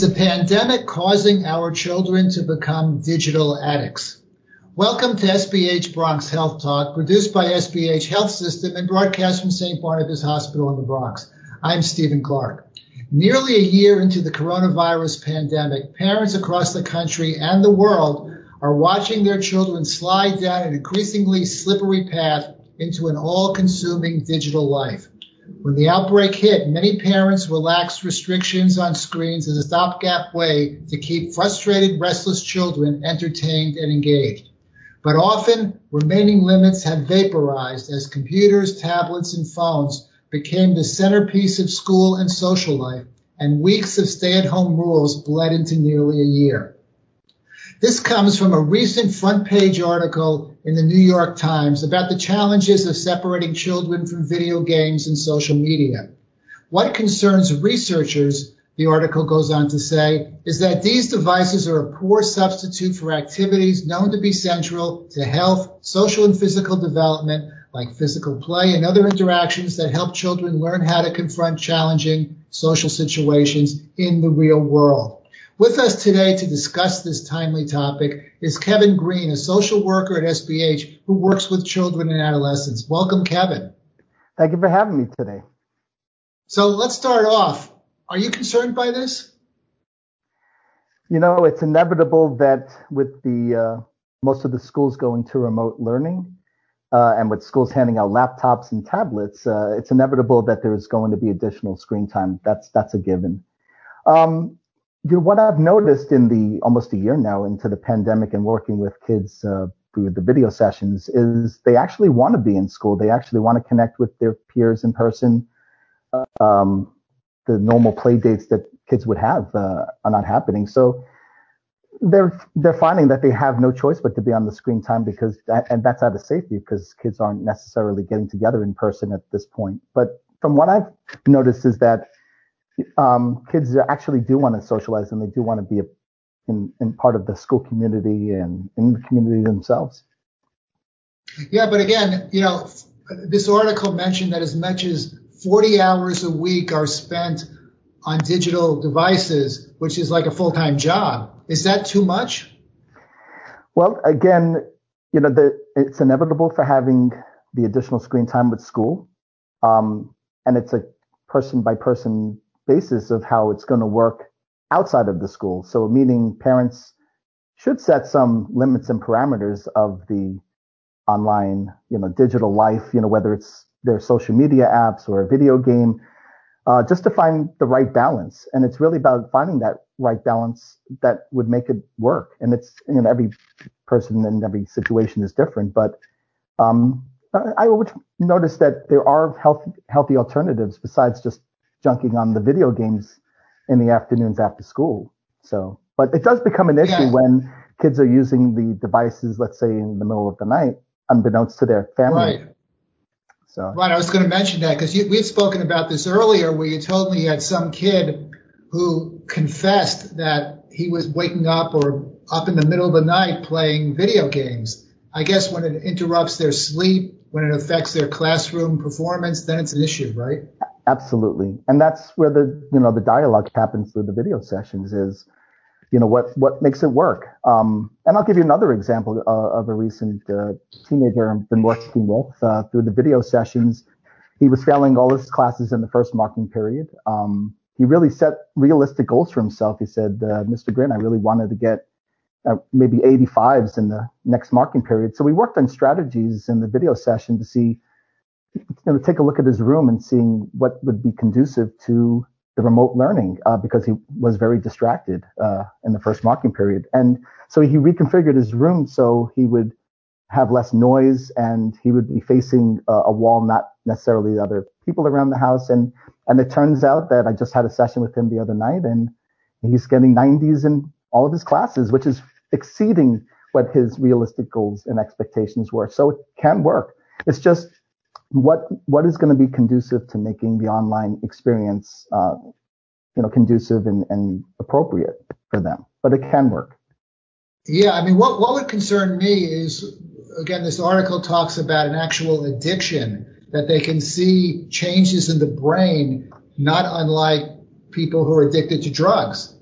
Is the pandemic causing our children to become digital addicts? Welcome to SBH Bronx Health Talk, produced by SBH Health System and broadcast from St. Barnabas Hospital in the Bronx. I'm Stephen Clark. Nearly a year into the coronavirus pandemic, parents across the country and the world are watching their children slide down an increasingly slippery path into an all-consuming digital life. When the outbreak hit, many parents relaxed restrictions on screens as a stopgap way to keep frustrated, restless children entertained and engaged. But often, remaining limits have vaporized as computers, tablets, and phones became the centerpiece of school and social life, and weeks of stay-at-home rules bled into nearly a year. This comes from a recent front page article in the New York Times about the challenges of separating children from video games and social media. What concerns researchers, the article goes on to say, is that these devices are a poor substitute for activities known to be central to health, social and physical development, like physical play and other interactions that help children learn how to confront challenging social situations in the real world. With us today to discuss this timely topic is Kevin Green, a social worker at SBH who works with children and adolescents. Welcome, Kevin. Thank you for having me today. So let's start off. Are you concerned by this? You know, it's inevitable that with the uh, most of the schools going to remote learning, uh, and with schools handing out laptops and tablets, uh, it's inevitable that there is going to be additional screen time. That's that's a given. Um, you know, what I've noticed in the almost a year now into the pandemic and working with kids uh, through the video sessions is they actually want to be in school. They actually want to connect with their peers in person. Um, the normal play dates that kids would have uh, are not happening. So they're they're finding that they have no choice but to be on the screen time because that, and that's out of safety because kids aren't necessarily getting together in person at this point. But from what I've noticed is that um, kids actually do want to socialize and they do want to be a, in, in part of the school community and in the community themselves. Yeah, but again, you know, this article mentioned that as much as 40 hours a week are spent on digital devices, which is like a full-time job. Is that too much? Well, again, you know, the, it's inevitable for having the additional screen time with school. Um, and it's a person by person basis of how it's going to work outside of the school. So meaning parents should set some limits and parameters of the online, you know, digital life, you know, whether it's their social media apps or a video game, uh, just to find the right balance. And it's really about finding that right balance that would make it work. And it's, you know, every person and every situation is different, but, um, I would notice that there are healthy, healthy alternatives besides just junking on the video games in the afternoons after school. So, but it does become an issue yeah. when kids are using the devices, let's say in the middle of the night, unbeknownst to their family. Right. So. Right. I was going to mention that because we had spoken about this earlier where you told me you had some kid who confessed that he was waking up or up in the middle of the night playing video games. I guess when it interrupts their sleep, when it affects their classroom performance, then it's an issue, right? Absolutely. And that's where the, you know, the dialogue happens through the video sessions is, you know, what, what makes it work. Um, and I'll give you another example uh, of a recent uh, teenager I've been working with uh, through the video sessions. He was failing all his classes in the first marking period. Um, he really set realistic goals for himself. He said, uh, Mr. Green, I really wanted to get uh, maybe 85s in the next marking period. So we worked on strategies in the video session to see you know, take a look at his room and seeing what would be conducive to the remote learning uh, because he was very distracted uh, in the first marking period. And so he reconfigured his room so he would have less noise and he would be facing a, a wall, not necessarily other people around the house. And and it turns out that I just had a session with him the other night, and he's getting 90s in all of his classes, which is exceeding what his realistic goals and expectations were. So it can work. It's just what what is going to be conducive to making the online experience uh, you know conducive and, and appropriate for them? But it can work. Yeah i mean what what would concern me is again this article talks about an actual addiction that they can see changes in the brain not unlike people who are addicted to drugs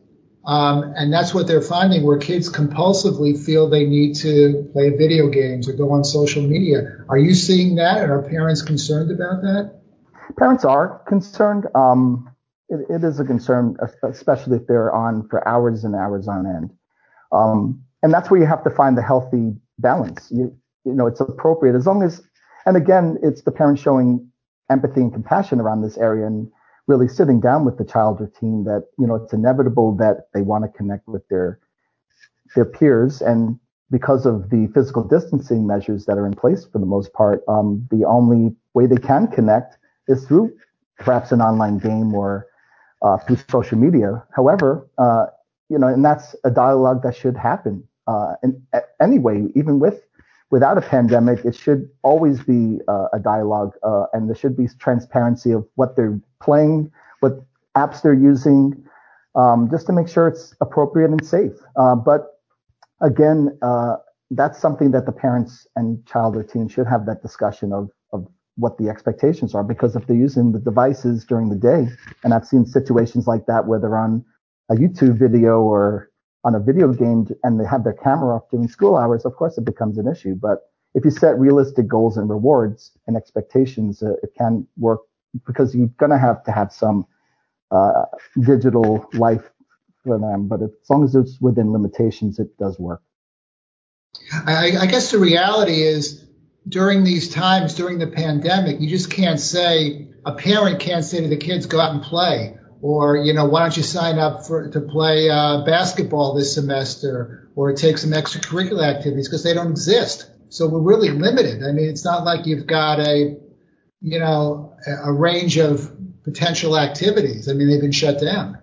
Um, and that's what they're finding where kids compulsively feel they need to play video games or go on social media. Are you seeing that? And are parents concerned about that? Parents are concerned. Um, it, it is a concern, especially if they're on for hours and hours on end. Um, and that's where you have to find the healthy balance. You, you know, it's appropriate as long as, and again, it's the parents showing empathy and compassion around this area and really sitting down with the child or teen that you know it's inevitable that they want to connect with their their peers. And because of the physical distancing measures that are in place for the most part um, the only way they can connect is through perhaps an online game or uh, through social media. However uh, you know and that's a dialogue that should happen uh, and anyway even with without a pandemic, it should always be uh, a dialogue, uh, and there should be transparency of what they're playing, with apps they're using, um, just to make sure it's appropriate and safe. Uh, but again, uh, that's something that the parents and child or teen should have that discussion of, of what the expectations are, because if they're using the devices during the day, and I've seen situations like that where they're on a YouTube video or on a video game and they have their camera off during school hours, of course it becomes an issue. But if you set realistic goals and rewards and expectations, uh, it can work because you're going to have to have some uh, digital life for them. But as long as it's within limitations, it does work. I, I guess the reality is during these times, during the pandemic, you just can't say, a parent can't say to the kids, go out and play or you know why don't you sign up for to play uh, basketball this semester or take some extracurricular activities because they don't exist so we're really limited i mean it's not like you've got a you know a range of potential activities. I mean they've been shut down.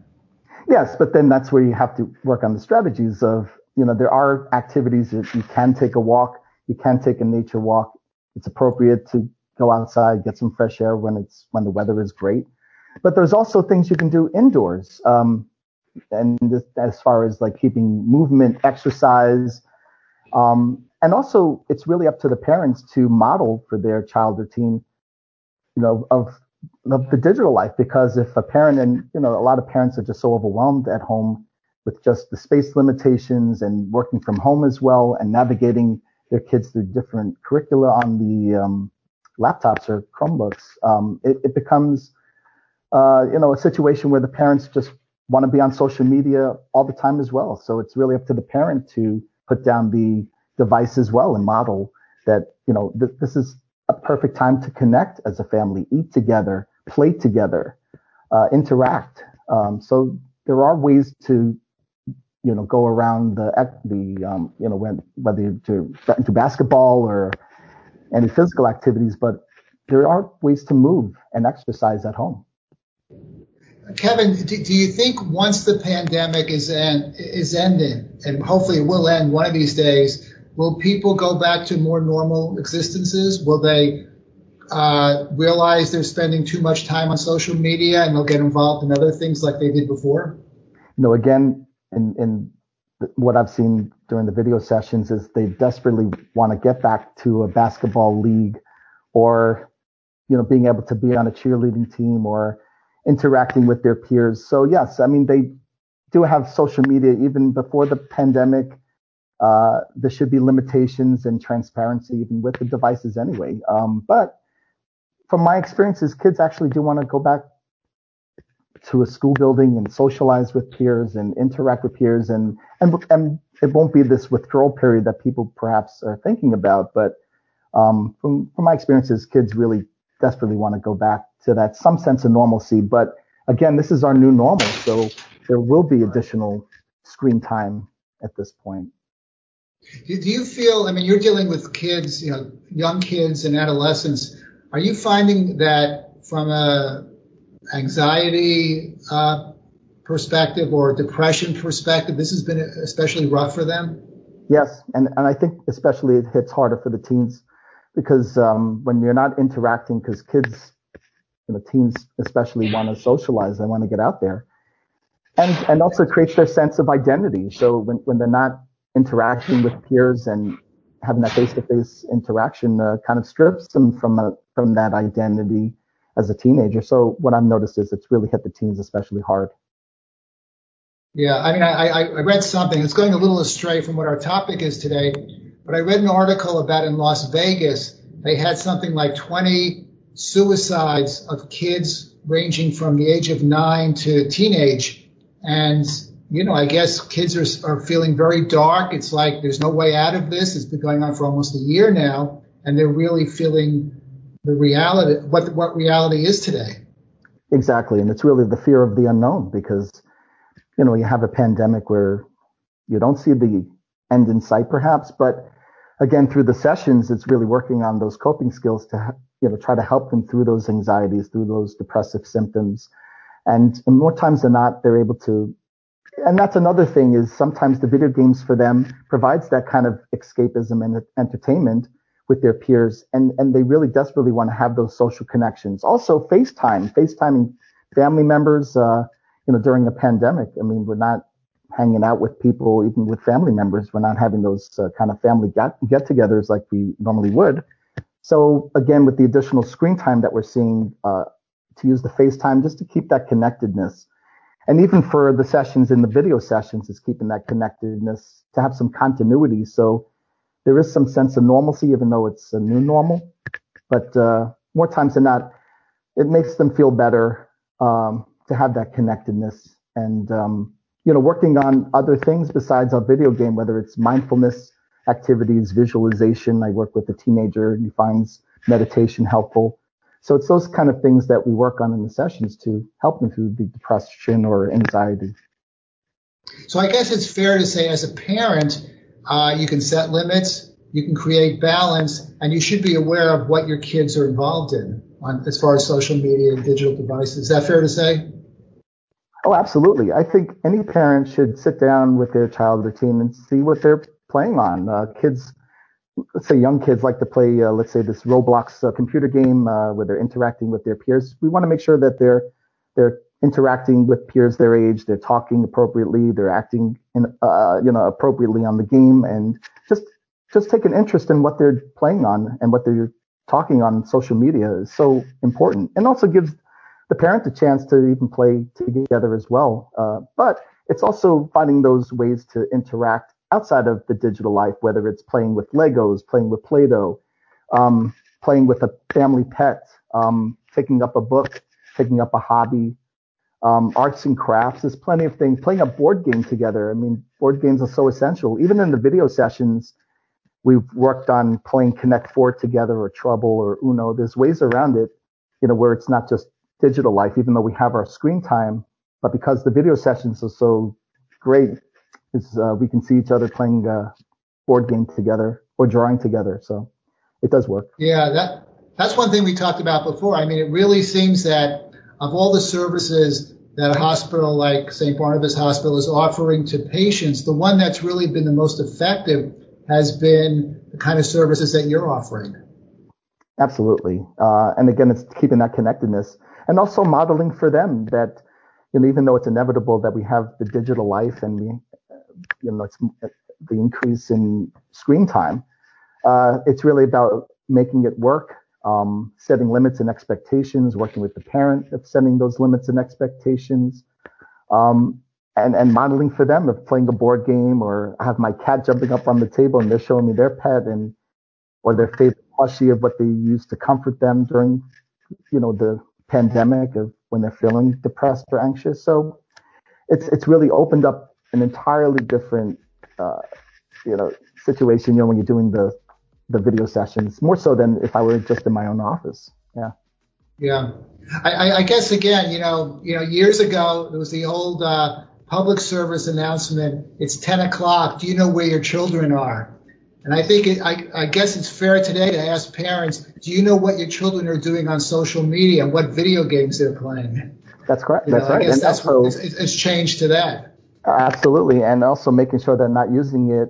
Yes but then that's where you have to work on the strategies of you know there are activities that you can take a walk you can take a nature walk. It's appropriate to go outside get some fresh air when it's when the weather is great. But there's also things you can do indoors. Um, and this, as far as like keeping movement, exercise, um, and also it's really up to the parents to model for their child or teen, you know, of of the digital life. Because if a parent and you know a lot of parents are just so overwhelmed at home with just the space limitations and working from home as well, and navigating their kids through different curricula on the um, laptops or Chromebooks, um, it, it becomes uh, you know, a situation where the parents just want to be on social media all the time as well. So it's really up to the parent to put down the device as well and model that, you know, th- this is a perfect time to connect as a family, eat together, play together, uh, interact. Um, so there are ways to, you know, go around the, the, um, you know, when, whether to, into basketball or any physical activities, but there are ways to move and exercise at home. Kevin, do, do, you think once the pandemic is end, is ending, and hopefully it will end one of these days, will people go back to more normal existences? Will they uh, realize they're spending too much time on social media and they'll get involved in other things like they did before? No, again, in, in what I've seen during the video sessions is they desperately want to get back to a basketball league or, you know, being able to be on a cheerleading team or interacting with their peers. So yes, I mean they do have social media even before the pandemic. Uh, there should be limitations and transparency even with the devices anyway. Um, but from my experiences, kids actually do want to go back to a school building and socialize with peers and interact with peers and and and it won't be this withdrawal period that people perhaps are thinking about. But um, from from my experiences, kids really desperately want to go back to that some sense of normalcy. But again, this is our new normal, so there will be additional screen time at this point. Do you feel? I mean, you're dealing with kids, you know, young kids and adolescents. Are you finding that from a anxiety uh, perspective or depression perspective, this has been especially rough for them? Yes, and and I think especially it hits harder for the teens because um, when you're not interacting, because kids you know, teens especially want to socialize. They want to get out there. And, and also creates their sense of identity. So when, when they're not interacting with peers and having that face-to-face interaction uh, kind of strips them from a, from that identity as a teenager. So what I've noticed is it's really hit the teens especially hard. Yeah, I mean, I, I read something. It's going a little astray from what our topic is today, but I read an article about in Las Vegas, they had something like 20 suicides of kids ranging from the age of nine to teenage. And, you know, I guess kids are, are feeling very dark. It's like there's no way out of this. It's been going on for almost a year now, and they're really feeling the reality, what, what reality is today. Exactly. And it's really the fear of the unknown because you know, you have a pandemic where you don't see the end in sight perhaps, but again, through the sessions, it's really working on those coping skills to, you know, try to help them through those anxieties, through those depressive symptoms. And, and more times than not, they're able to, and that's another thing is sometimes the video games for them provides that kind of escapism and entertainment with their peers. And, and they really desperately want to have those social connections. Also FaceTime, FaceTiming family members, uh, you know, during the pandemic. I mean, we're not hanging out with people, even with family members. We're not having those uh, kind of family get, get-togethers like we normally would. So again, with the additional screen time that we're seeing, uh, to use the FaceTime just to keep that connectedness. And even for the sessions in the video sessions, is keeping that connectedness to have some continuity. So there is some sense of normalcy, even though it's a new normal. But uh, more times than not, it makes them feel better. Um, to have that connectedness and um, you know working on other things besides our video game whether it's mindfulness activities visualization i work with a teenager and he finds meditation helpful so it's those kind of things that we work on in the sessions to help them through the depression or anxiety so i guess it's fair to say as a parent uh, you can set limits you can create balance and you should be aware of what your kids are involved in on, as far as social media and digital devices is that fair to say Oh, absolutely. I think any parent should sit down with their child or teen and see what they're playing on. Uh, kids, let's say young kids like to play, uh, let's say this Roblox uh, computer game uh, where they're interacting with their peers. We want to make sure that they're they're interacting with peers their age, they're talking appropriately, they're acting in, uh, you know appropriately on the game, and just just take an interest in what they're playing on and what they're talking on social media is so important, and also gives the parent a chance to even play together as well. Uh, but it's also finding those ways to interact outside of the digital life, whether it's playing with Legos, playing with Play-Doh, um, playing with a family pet, um, picking up a book, picking up a hobby, um, arts and crafts. There's plenty of things. Playing a board game together. I mean, board games are so essential. Even in the video sessions, we've worked on playing Connect Four together, or Trouble, or Uno. There's ways around it, you know, where it's not just digital life, even though we have our screen time. But because the video sessions are so great, is uh, we can see each other playing a board game together or drawing together. So it does work. Yeah, that that's one thing we talked about before. I mean, it really seems that of all the services that a hospital like St. Barnabas Hospital is offering to patients, the one that's really been the most effective has been the kind of services that you're offering. Absolutely. Uh, and again, it's keeping that connectedness and also modeling for them that, you know, even though it's inevitable that we have the digital life and we, you know, it's the increase in screen time, uh, it's really about making it work, um, setting limits and expectations, working with the parent of setting those limits and expectations, um, and, and modeling for them of playing a board game or I have my cat jumping up on the table and they're showing me their pet and or their favorite plushie of what they use to comfort them during, you know, the pandemic of when they're feeling depressed or anxious. So it's it's really opened up an entirely different uh, you know situation. You know when you're doing the the video sessions more so than if I were just in my own office. Yeah. Yeah. I, I guess again, you know, you know, years ago it was the old uh, public service announcement. It's 10 o'clock. Do you know where your children are? And I think it, I, I, guess it's fair today to ask parents, do you know what your children are doing on social media and what video games they're playing? That's correct. You that's know, right. I guess and that's what it's, it's, changed to that. Absolutely. And also making sure they're not using it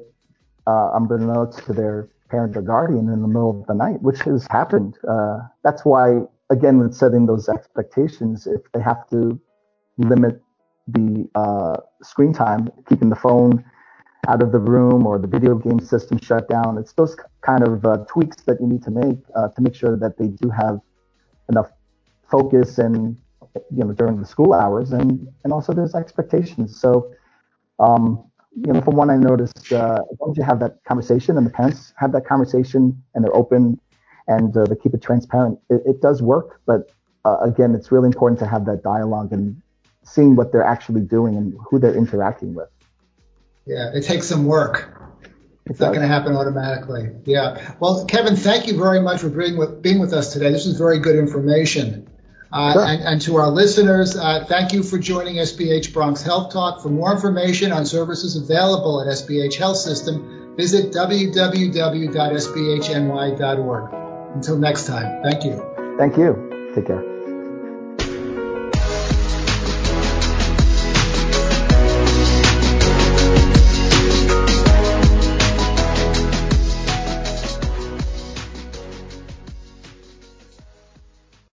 uh, unbeknownst to their parent or guardian in the middle of the night, which has happened. Uh, that's why, again, with setting those expectations, if they have to limit the uh, screen time, keeping the phone out of the room or the video game system shut down. It's those kind of uh, tweaks that you need to make uh, to make sure that they do have enough focus and you know during the school hours and and also there's expectations. So Um, you know, from one I noticed, uh, as long as you have that conversation and the parents have that conversation and they're open and uh, they keep it transparent, it, it does work. But uh, again, it's really important to have that dialogue and seeing what they're actually doing and who they're interacting with. Yeah, it takes some work. It's not going to happen automatically. Yeah. Well, Kevin, thank you very much for being with, being with us today. This is very good information. Uh, sure. and, and, to our listeners, uh, thank you for joining SBH Bronx Health Talk. For more information on services available at SBH Health System, visit www.sbhny.org. Until next time, thank you. Thank you. Take care.